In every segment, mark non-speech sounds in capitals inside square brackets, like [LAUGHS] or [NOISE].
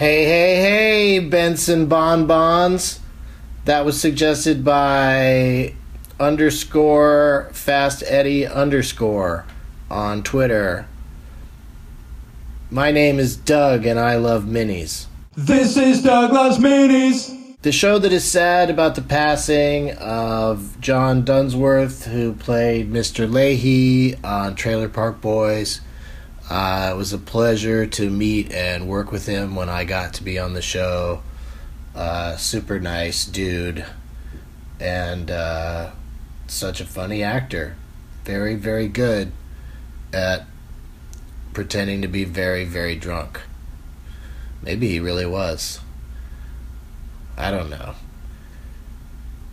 Hey, hey, hey, Benson Bonbons. That was suggested by underscore Fast Eddie underscore on Twitter. My name is Doug and I love minis. This is Doug Loves Minis. The show that is sad about the passing of John Dunsworth, who played Mr. Lahey on Trailer Park Boys. Uh, it was a pleasure to meet and work with him when I got to be on the show. Uh, super nice dude, and uh, such a funny actor. Very, very good at pretending to be very, very drunk. Maybe he really was. I don't know.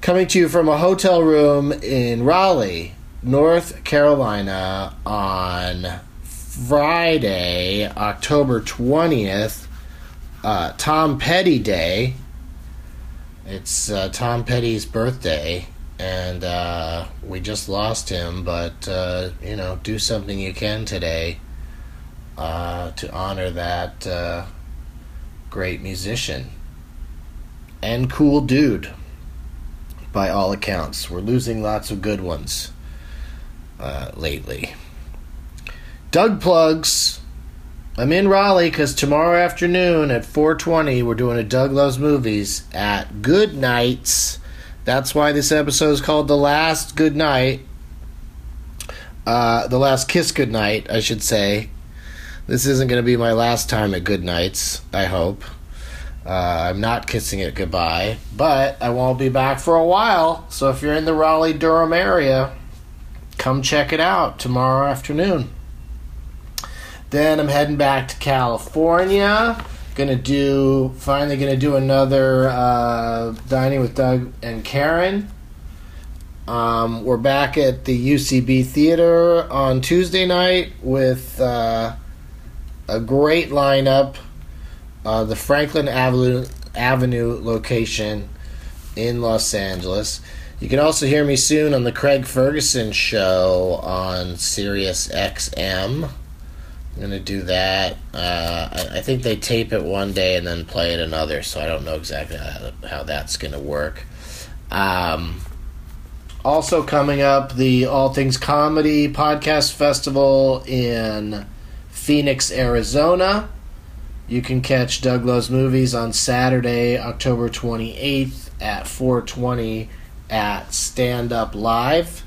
Coming to you from a hotel room in Raleigh, North Carolina on Friday, October 20th, uh, Tom Petty Day. It's uh, Tom Petty's birthday, and uh, we just lost him, but, uh, you know, do something you can today uh, to honor that uh, great musician and cool dude by all accounts. We're losing lots of good ones lately. Doug plugs. I'm in Raleigh because tomorrow afternoon at 4:20 we're doing a Doug Loves Movies at Good Nights. That's why this episode is called The Last Good Night. Uh, the Last Kiss Good Night, I should say. This isn't going to be my last time at Good Nights, I hope. Uh, I'm not kissing it goodbye, but I won't be back for a while. So if you're in the Raleigh Durham area, come check it out tomorrow afternoon. Then I'm heading back to California. Gonna do finally gonna do another uh, dining with Doug and Karen. Um, we're back at the UCB Theater on Tuesday night with uh, a great lineup uh, the Franklin Avenue, Avenue location in Los Angeles. You can also hear me soon on the Craig Ferguson show on Sirius XM. I'm gonna do that. Uh, I, I, think they tape it one day and then play it another, so I don't know exactly how, how that's gonna work. Um, also coming up, the All Things Comedy Podcast Festival in Phoenix, Arizona. You can catch Doug Loves Movies on Saturday, October 28th at 420 at Stand Up Live.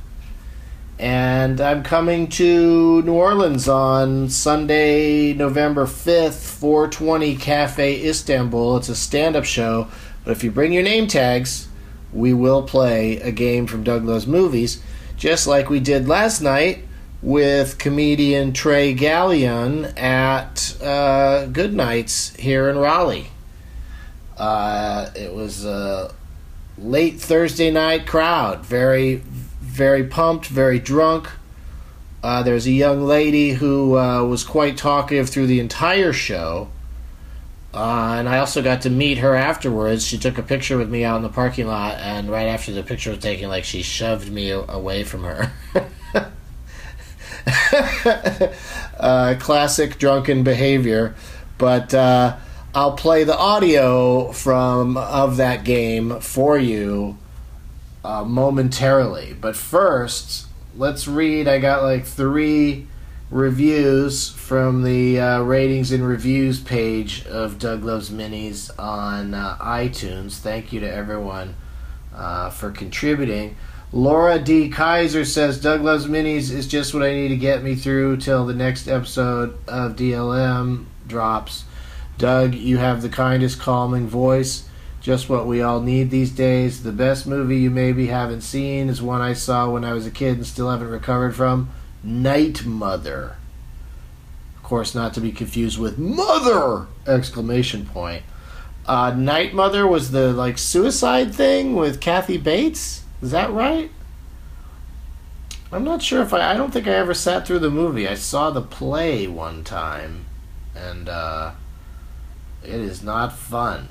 And I'm coming to New Orleans on Sunday, November 5th, 420 Cafe Istanbul. It's a stand up show, but if you bring your name tags, we will play a game from Doug Loves Movies, just like we did last night with comedian Trey Galyon at uh, Good Nights here in Raleigh. Uh, it was a late Thursday night crowd, very, very pumped, very drunk. Uh, there's a young lady who uh, was quite talkative through the entire show. Uh, and I also got to meet her afterwards. She took a picture with me out in the parking lot, and right after the picture was taken, like she shoved me away from her. [LAUGHS] uh, classic drunken behavior. But uh, I'll play the audio from of that game for you uh, momentarily. But first, let's read. I got like three reviews from the uh, ratings and reviews page of Doug Loves Minis on uh, iTunes. Thank you to everyone uh, for contributing. Laura D. Kaiser says Doug Loves Minis is just what I need to get me through till the next episode of DLM drops. Doug, you have the kindest, calming voice. Just what we all need these days. The best movie you maybe haven't seen is one I saw when I was a kid and still haven't recovered from Night Mother. Of course, not to be confused with Mother! Exclamation point. Uh, Night Mother was the like suicide thing with Kathy Bates. Is that right? I'm not sure if I. I don't think I ever sat through the movie. I saw the play one time, and uh, it is not fun.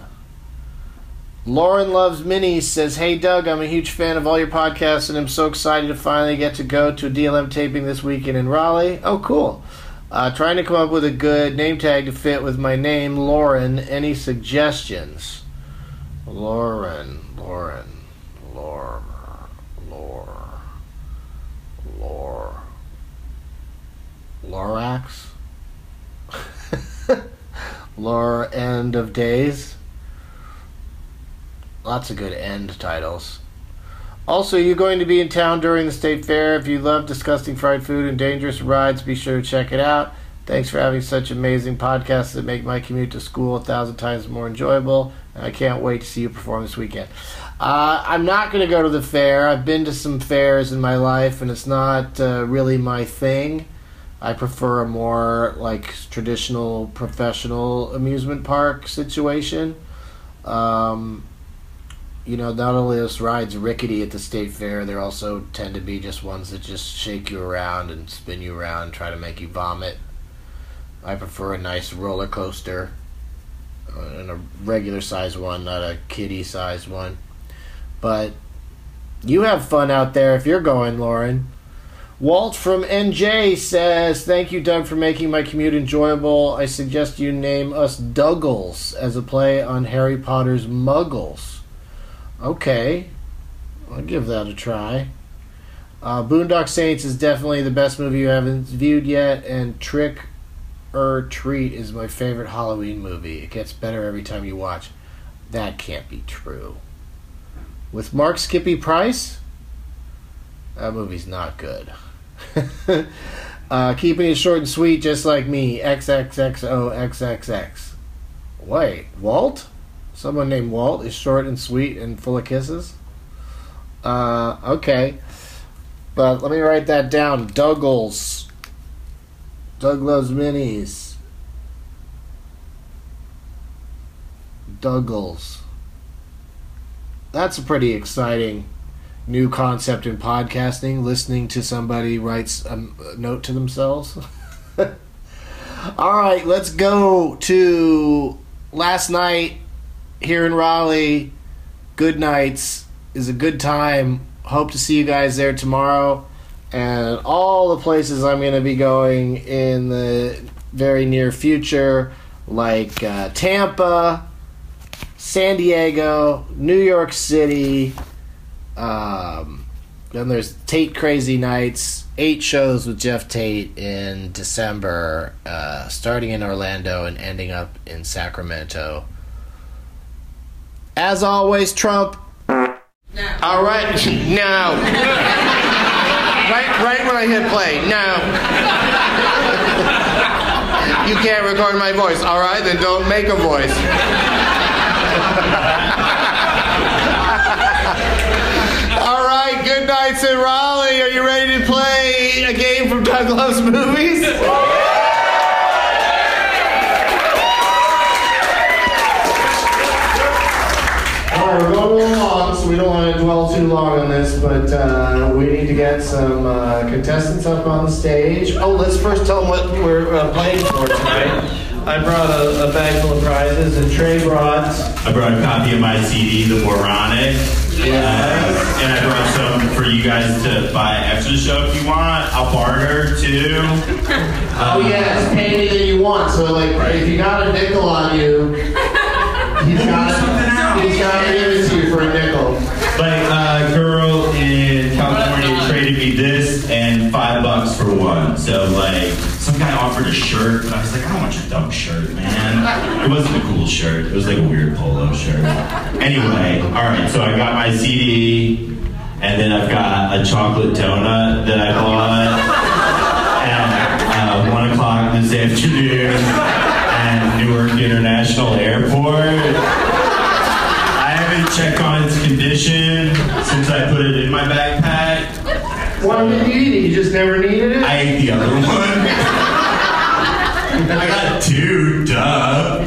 Lauren Loves Minis says, Hey Doug, I'm a huge fan of all your podcasts and I'm so excited to finally get to go to a DLM taping this weekend in Raleigh. Oh, cool. Uh, trying to come up with a good name tag to fit with my name, Lauren. Any suggestions? Lauren, Lauren, Laura, Laura, Laura, Lorax? [LAUGHS] Laura End of Days? Lots of good end titles. Also, you're going to be in town during the state fair. If you love disgusting fried food and dangerous rides, be sure to check it out. Thanks for having such amazing podcasts that make my commute to school a thousand times more enjoyable. And I can't wait to see you perform this weekend. Uh, I'm not going to go to the fair. I've been to some fairs in my life, and it's not uh, really my thing. I prefer a more like traditional professional amusement park situation. Um, you know, not only those rides rickety at the state fair, they also tend to be just ones that just shake you around and spin you around and try to make you vomit. I prefer a nice roller coaster uh, and a regular size one, not a kiddie size one. But you have fun out there if you're going, Lauren. Walt from NJ says, Thank you, Doug, for making my commute enjoyable. I suggest you name us Duggles as a play on Harry Potter's Muggles. Okay, I'll give that a try. Uh, Boondock Saints is definitely the best movie you haven't viewed yet, and Trick or Treat is my favorite Halloween movie. It gets better every time you watch. That can't be true. With Marc Skippy Price, that movie's not good. [LAUGHS] uh, keeping it short and sweet, just like me. XXXOXXX. Wait, Walt? Someone named Walt is short and sweet and full of kisses? Uh, okay. But let me write that down. Duggles. Doug loves minis. Duggles. That's a pretty exciting new concept in podcasting, listening to somebody writes a note to themselves. [LAUGHS] All right, let's go to last night here in Raleigh. Good nights is a good time. Hope to see you guys there tomorrow. And all the places I'm going to be going in the very near future, like uh, Tampa, San Diego, New York City. Um, then there's Tate Crazy Nights, eight shows with Jeff Tate in December, uh, starting in Orlando and ending up in Sacramento. As always, Trump. All right, now. [LAUGHS] right, right when I hit play. Now. you can't record my voice. All right, then don't make a voice. [LAUGHS] All right, good nights in Raleigh. Are you ready to play a game from Doug Loves Movies? All right, we're going a little long, so we don't want to dwell too long on this, but uh, we need to get some uh, contestants up on the stage. Oh, let's first tell them what we're uh, playing for tonight. I brought a, a bag full of prizes, and Trey brought. I brought a copy of my CD, The Moronic. Uh, and I brought some for you guys to buy after the show if you want. I'll barter too. [LAUGHS] Oh yes, pay anything you want. So like, right. if you got a nickel on you, he's got he's got to give it to you for a nickel. Like a girl in California traded me this and five bucks for one. So like some guy offered a shirt, and I was like, I don't want your dumb shirt, man. It wasn't a cool shirt. It was like a weird polo shirt. Anyway, all right. So I got my CD, and then I've got a chocolate donut that I bought at uh, one o'clock this afternoon at Newark International Airport. I haven't checked on its condition since I put it in my backpack. Why did you eat it? You just never needed it. I ate the other one. I got two, duh.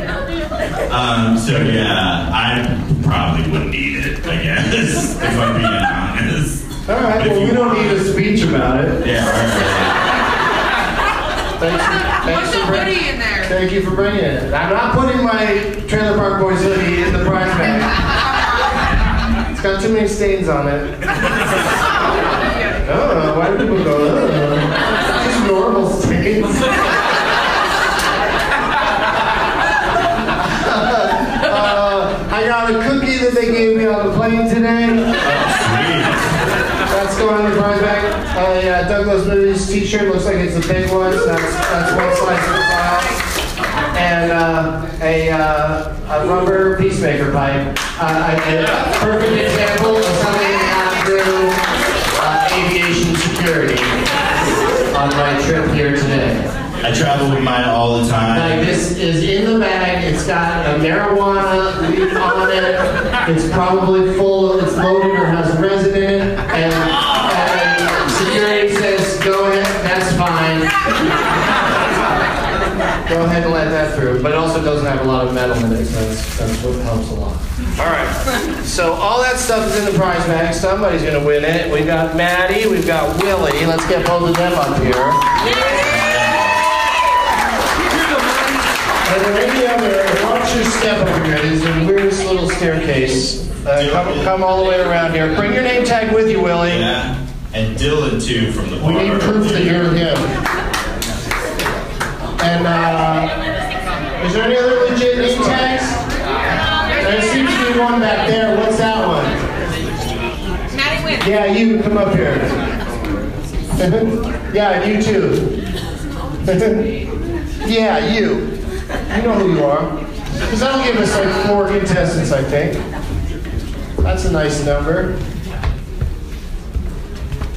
Um, so yeah, I probably wouldn't eat it, I guess, [LAUGHS] if I'm being honest. All right. If Well, you we don't want- need a speech about it. Yeah, Thanks. Put Thanks the for bringing. in there. Thank you for bringing it. I'm not putting my Trailer Park Boys hoodie in the prize bag. [LAUGHS] It's got too many stains on it. [LAUGHS] oh, why do people go, oh, just normal stains. [LAUGHS] uh, I got a cookie that they gave me on the plane today. Oh, that's going on the prize bag. Uh, yeah, Doug Loves Movies t-shirt looks like it's a big one. So that's, that's one slice of the pie and uh, a, uh, a, rubber peacemaker pipe. Uh, a perfect example here today. I travel with mine all the time. Like this is in the bag. It's got a marijuana leaf on it. It's probably full. It's loaded or has resin in it. And, and Go ahead and let that through." But it also doesn't have a lot of metal in it. So that's, that's what helps a lot. All right. So all that stuff is in the prize bag. Somebody's gonna win it. We've got Maddie. We've got Willie. Let's get both of them up here. And there may be other, watch your step over here. There's a weird little staircase. Uh, come, come all the way around here. Bring your name tag with you, Willie. Yeah. And Dylan too from the We need proof that you're him. And uh, is there any other legit name tags? There seems to be one back there. What's that one? Maddie wins. Yeah, you come up here. [LAUGHS] yeah, you too. [LAUGHS] yeah, you. You know who you are. Because that'll give us like four contestants, I think. That's a nice number.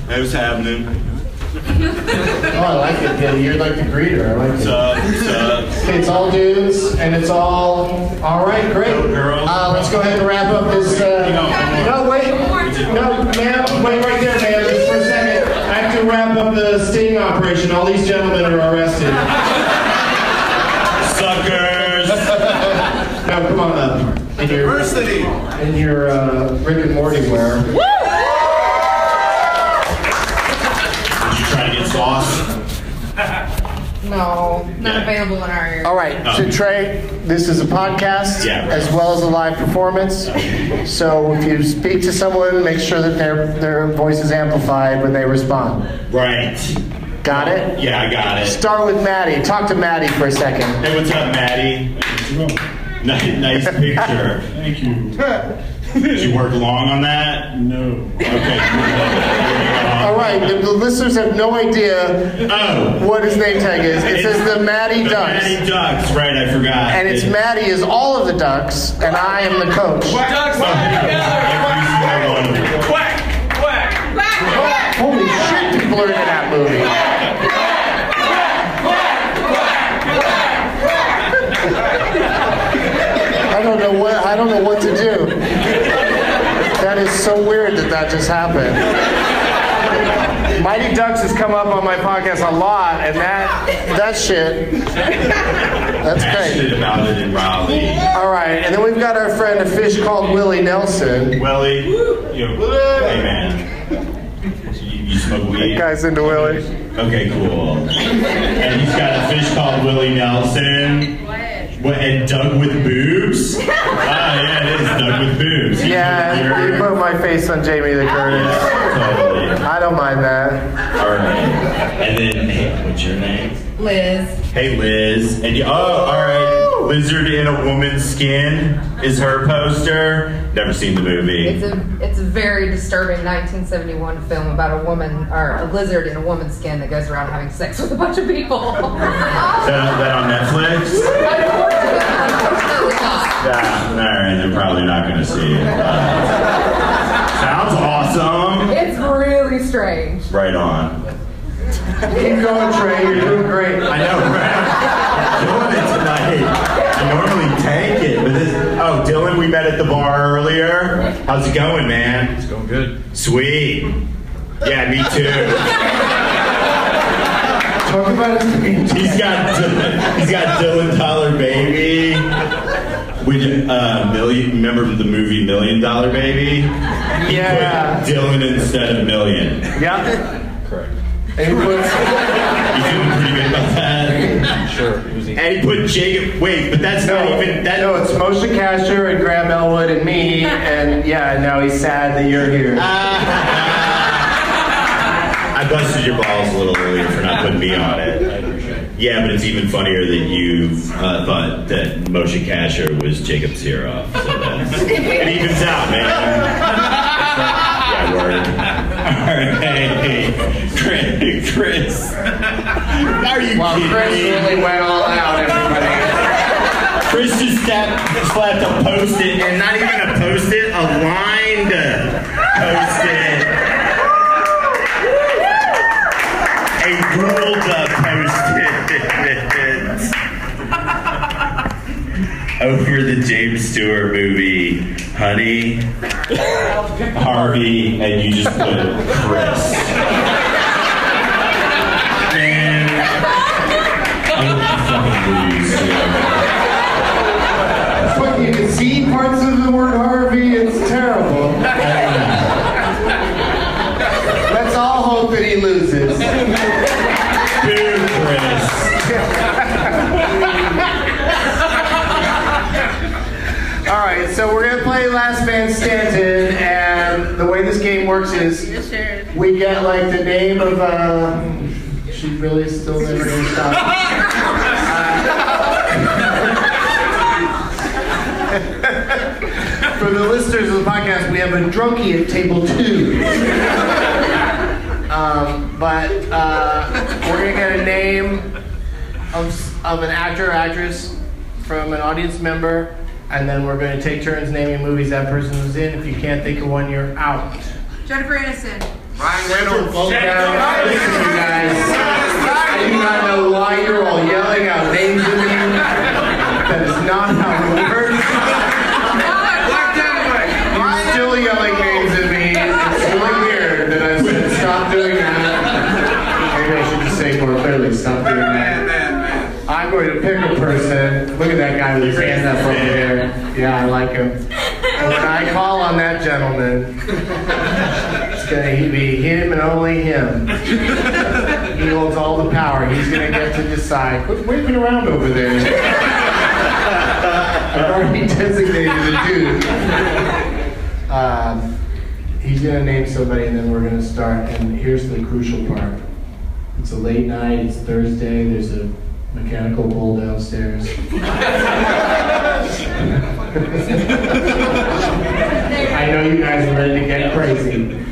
Hey, what's happening? Oh, I like it, Billy. You're like the greeter. I like it. up? What's up? It's all dudes, and it's all all right. Great. Go, girls. Uh, let's go ahead and wrap up this. Uh, no, wait. No, ma'am. Wait right there, ma'am. Just for a second. I have to wrap up the sting operation. All these gentlemen are arrested. Suckers! [LAUGHS] No, come on up. In your, Diversity. in your uh, Rick and Morty wear. You try to get sauce? No, not Yeah. available in our area. All right, so Trey, this is a podcast Yeah, right. as well as a live performance. So if you speak to someone, make sure that their their voice is amplified when they respond. Right. Got it? Yeah, I got it. Start with Maddie. Talk to Maddie for a second. Hey, what's up, Maddie? Nice, nice picture. Thank you. [LAUGHS] Did you work long on that? No. Okay. All right, the, the listeners have no idea Oh. what his name tag is. It says the Maddie The Ducks. Maddie Ducks, right, I forgot. And it's Maddie is all of the ducks, and I am the coach. Ducks Quack! Quack! quack, quack. Holy shit, people are into that movie. Quack, quack, quack. I don't know what I don't know what to do. That is so weird that that just happened. Mighty Ducks has come up on my podcast a lot, and that that shit. That's great. passionate about it in Raleigh. All right, and then we've got our friend, a fish called Willie Nelson. Welly, you hey man, you, you smoke weed? Guy's into Willie. Okay, cool. And he's got a fish called Willie Nelson. What? And Doug with boobs? [LAUGHS] Ah, yeah, it is Doug with boobs. He's Yeah, over here. Put my face on Jamie the Curtis. Totally. I don't mind that. All right. And then, hey, what's your name? Liz. Hey, Liz. And you, oh, all right. Lizard in a woman's skin is her poster. Never seen the movie. It's a it's a very disturbing 1971 film about a woman or a lizard in a woman's skin that goes around having sex with a bunch of people. Is [LAUGHS] that, that on Netflix? Unfortunately [LAUGHS] not. Yeah. All right. They're probably not going to see it. Uh, [LAUGHS] sounds awesome. It's really strange. Right on. Keep going, Trey. You're doing great. I know, right? Doing it tonight. I normally tank it, but this. Oh, Dylan, we met at the bar earlier. How's it going, man? It's going good. Sweet. Yeah, me too. Talk about it. He's got he's got Dylan Tyler, Baby. With uh, million, remember the movie Million Dollar Baby? He Yeah. put Dylan instead of Million. Yeah. Correct. And he puts, You feeling pretty good about that? Sure. And he put Jacob. Wait, but that's no, not even that. no, it's Moshe Kasher and Graham Elwood and me, and yeah, now he's sad that you're here. I busted your balls a little earlier for not putting me on it. Yeah, but it's even funnier that you uh, thought that Moshe Kasher was Jacob Siroff. So it evens out, man. yeah, word. All right, [LAUGHS] Chris. Chris. Are you Well, kidding Chris me? really went all out, everybody. Chris just slapped, slapped a post-it, and not even a post-it, a lined post-it. James Stewart movie, Honey, [LAUGHS] Harvey, and you just put Chris. Works is we get like the name of. Uh, she really still never gonna stop. Uh, [LAUGHS] For the listeners of the podcast, we have a drunkie at table two. [LAUGHS] Um, but uh, we're gonna get a name of, of an actor or actress from an audience member, and then we're going to take turns naming movies that person was in. If you can't think of one, you're out. Jennifer Aniston. Ryan Reynolds. Hold down. Listen, you guys. I do not know why you're all yelling out names at me. That is not how it works. You're still yelling names at me. It's really weird that I said stop doing that. Maybe I should just say more clearly, stop doing that. I'm going to pick a person. Look at that guy with his hands up over there. Yeah, I like him. And when I call on that gentleman, it's going to be him and only him. [LAUGHS] He holds all the power. He's going to get to decide. Quit waving around over there. I've already [LAUGHS] designated a dude. Um, he's going to name somebody, and then we're going to start. And here's the crucial part. It's a late night. It's Thursday. There's a mechanical bull downstairs. I know you guys are ready to get crazy,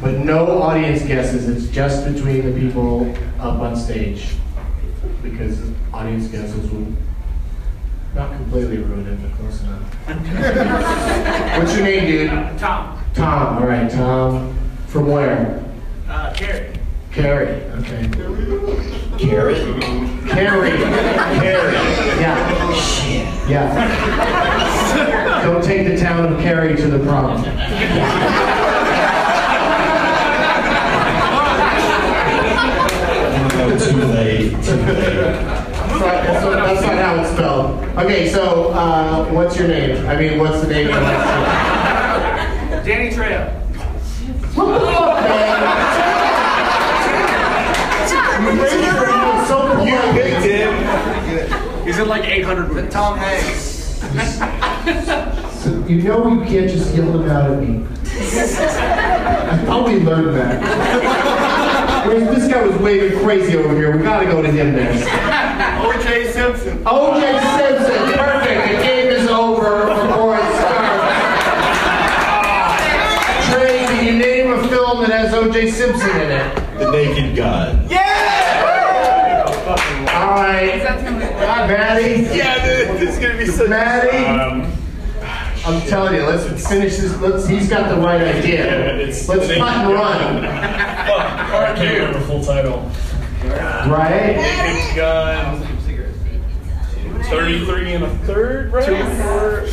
but no audience guesses. It's just between the people up on stage because audience guesses will not completely ruin it, but close enough. [LAUGHS] What's your name, dude? Tom. Tom. All right, Tom. From where? Uh, Carrie. Carrie. Okay. Carrot? Carrie. Carrot. Yeah. Shit. Yeah. Don't take the town of Carrie to the prom. [LAUGHS] Too late. Too late. That's that's not- that's not how it's spelled. Okay, so uh, what's your name? I mean, what's the name of the Danny Trejo. So polite. picked him. He's in like 800 movies. Tom Hanks. So you know you can't just yell them out at me. I thought we learned that. Whereas this guy was waving crazy over here. We gotta go to him next. [LAUGHS] O.J. Simpson. O.J. Simpson, perfect. The game is over before it starts. Trey, can you name a film that has O.J. Simpson in it? The Naked Gun. Yeah! All right. Hi, Maddie. Yeah, dude, this is gonna be so. Maddie. Um, I'm telling you, let's finish this. Let's. He's got the right idea. Let's the cut and run. [LAUGHS] I can't remember full title. Right? Naked Gun. 33 and a third, right? Or-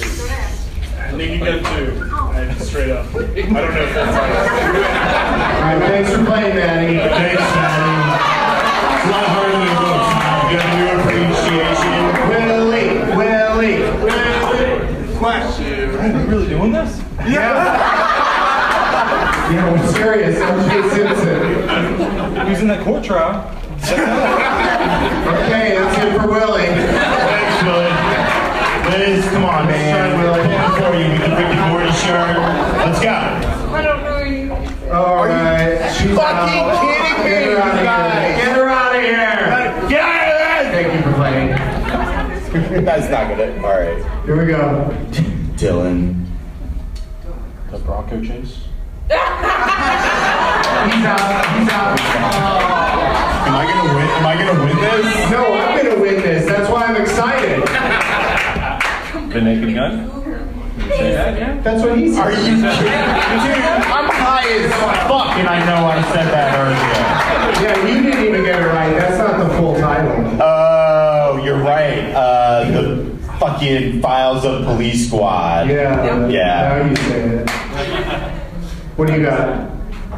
Naked Gun 2. I- Straight up. I don't know full title. All right. Thanks for playing, Maddie. Thanks, Maddie. It's a lot harder than it looks. You got new appreciation. Willie, Willie, Willie. Are you really doing this? Yeah, [LAUGHS] we're serious. O.J. Simpson. He's in that court trial. [LAUGHS] Okay, that's it for Willie. Thanks, Willie. Liz, come on, man. Sorry, Willie. Pulling for you with the Ricky Morty shirt. Let's go. I don't know you. All right. She's fucking out. kidding me, Get her out of you here. Get her out of here. Get out of That's not gonna. All right. Here we go. Dylan. The Bronco chase. He's out. He's out. Am I gonna win? Am I gonna win this? No, I'm gonna win this. That's why I'm excited. The Naked Gun. You say that? Yeah. That's what he said. Are you kidding? Dude, [LAUGHS] I'm high as fuck, and I know I said that earlier. Yeah, you didn't even get it right. That's not the full title. Oh, you're right. Uh, the fucking Files of Police Squad. Yeah. Yeah. Now you say it. What do you got?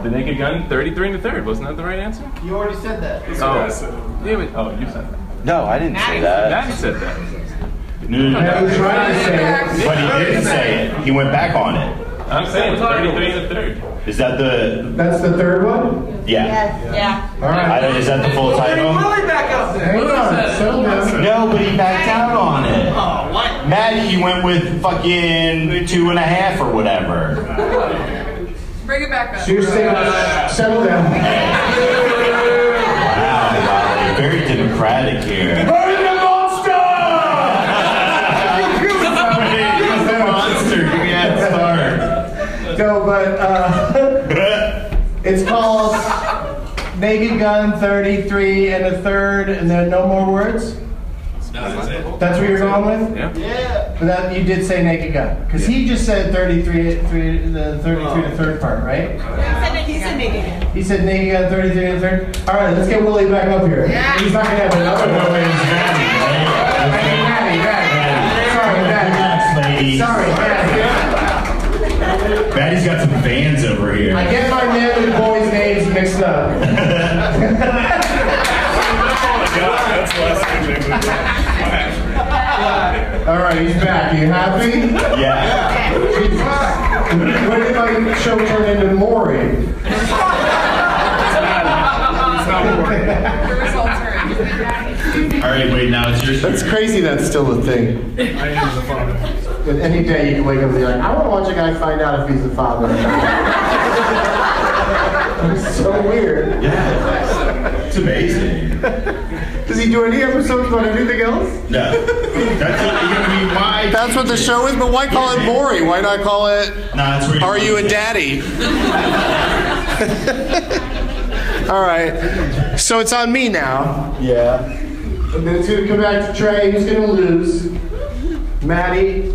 The Naked Gun. Thirty-three and a third. Wasn't that the right answer? You already said that. Oh. Yeah, but, oh, you said that. No, I didn't say that. Maddie said that. No, no, I was trying to say it. But he didn't say it. He went back on it. I'm saying thirty-three and a third. Is that the? That's the third one? Yeah. Yeah. All right. I right. don't, is that the full title? Willie back up there. Hang on. Settle down. No, but he backed out on it. Oh. What? Maddie, you went with fucking two and a half or whatever. Bring it back up. So you're saying, settle down. Wow, Raleigh, very democratic here. Burn the monster! the [LAUGHS] monster, give me that start. No, but uh, [LAUGHS] it's called Naked Gun 33 and a third, and then no more words? That's what you're going with? Yeah. But that, you did say Naked Gun. Because he just said 33, three, the 33 the third part, right? He said naked. Gun. He said Naked Gun 33 and a third. All right, let's get Willie back up here. He's not going to have another No, one. it's Maddie, Hey, right? Maddie, Maddie. Sorry, Maddie. Sorry, Maddie. Maddie's got some fans over here. I get my men and boys' names mixed up. [LAUGHS] God, that's less [LAUGHS] All right, he's back. You happy? Yeah. When did my show turn into Maury? The results are in. All right, wait, now it's your turn. That's crazy. That's still a thing. I am the father. But any day you can wake up and be like, I want to watch a guy find out if he's the father or not. [LAUGHS] It's so weird. Yeah. It's amazing. [LAUGHS] Does he do any episodes about anything else? No. That's gonna be my. That's what the show is, but why call it Maury? Why not call it Nah, that's where Are You a Daddy? [LAUGHS] All right. So it's on me now. Yeah. And then it's going to come back to Trey, who's going to lose. Maddie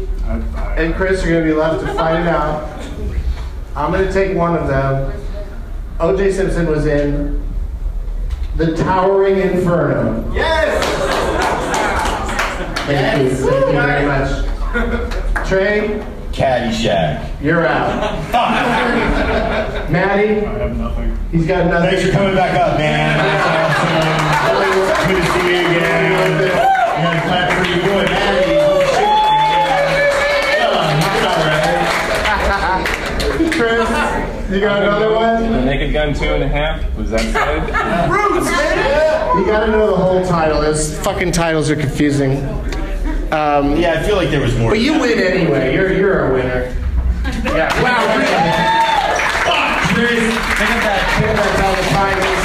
and Chris are going to be left to fight it out. I'm going to take one of them. OJ Simpson was in The Towering Inferno. Yes! Thank you. Thank you very much. Trey, Caddyshack. you're out. [LAUGHS] Maddie, I have nothing. he's got nothing. Thanks for coming back up, man. That's awesome. Good to see you again. You gotta clap for your boy, Maddie. Yeah, that's all right. Chris, you got another one? Naked Gun two and a half. Was that said? You got to know the whole title. Those fucking titles are confusing. Um, Yeah, I feel like there was more. But you win anyway. You're you're a winner. Yeah. Wow. Fuck, Chris. Pick up that pick up that titles.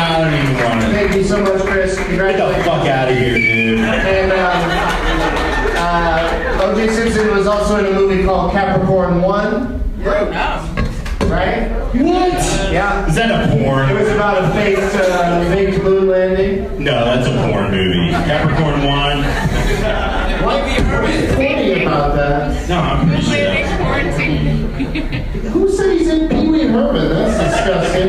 I don't even want to. Thank you so much, Chris. Get the fuck out of here, dude. And um, uh, O.J. Simpson was also in a movie called Capricorn One. Right? What? Yeah. Is that a porn? It was about a faked uh, faked moon landing. No, that's a porn movie. Capricorn 1. What? What's funny about that? No, I'm pretty sure. Who said he's in Pee Wee Herman? That's disgusting.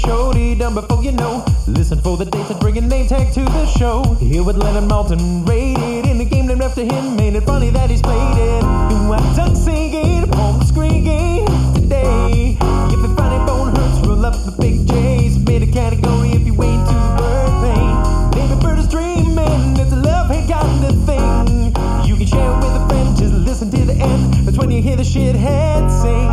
Show, done before you know. Listen for the dates and bring a name tag to the show. Here with Leonard Maltin, rated in the game named after him, made it funny that he's played it. Do I duck singing the screen game today? If you funny bone hurts, roll up the big J's. Made a category if you ain't too bird pain. Baby bird is dreaming, it's a love hate kind of thing. You can share it with a friend, just listen to the end. That's when you hear the shithead sing.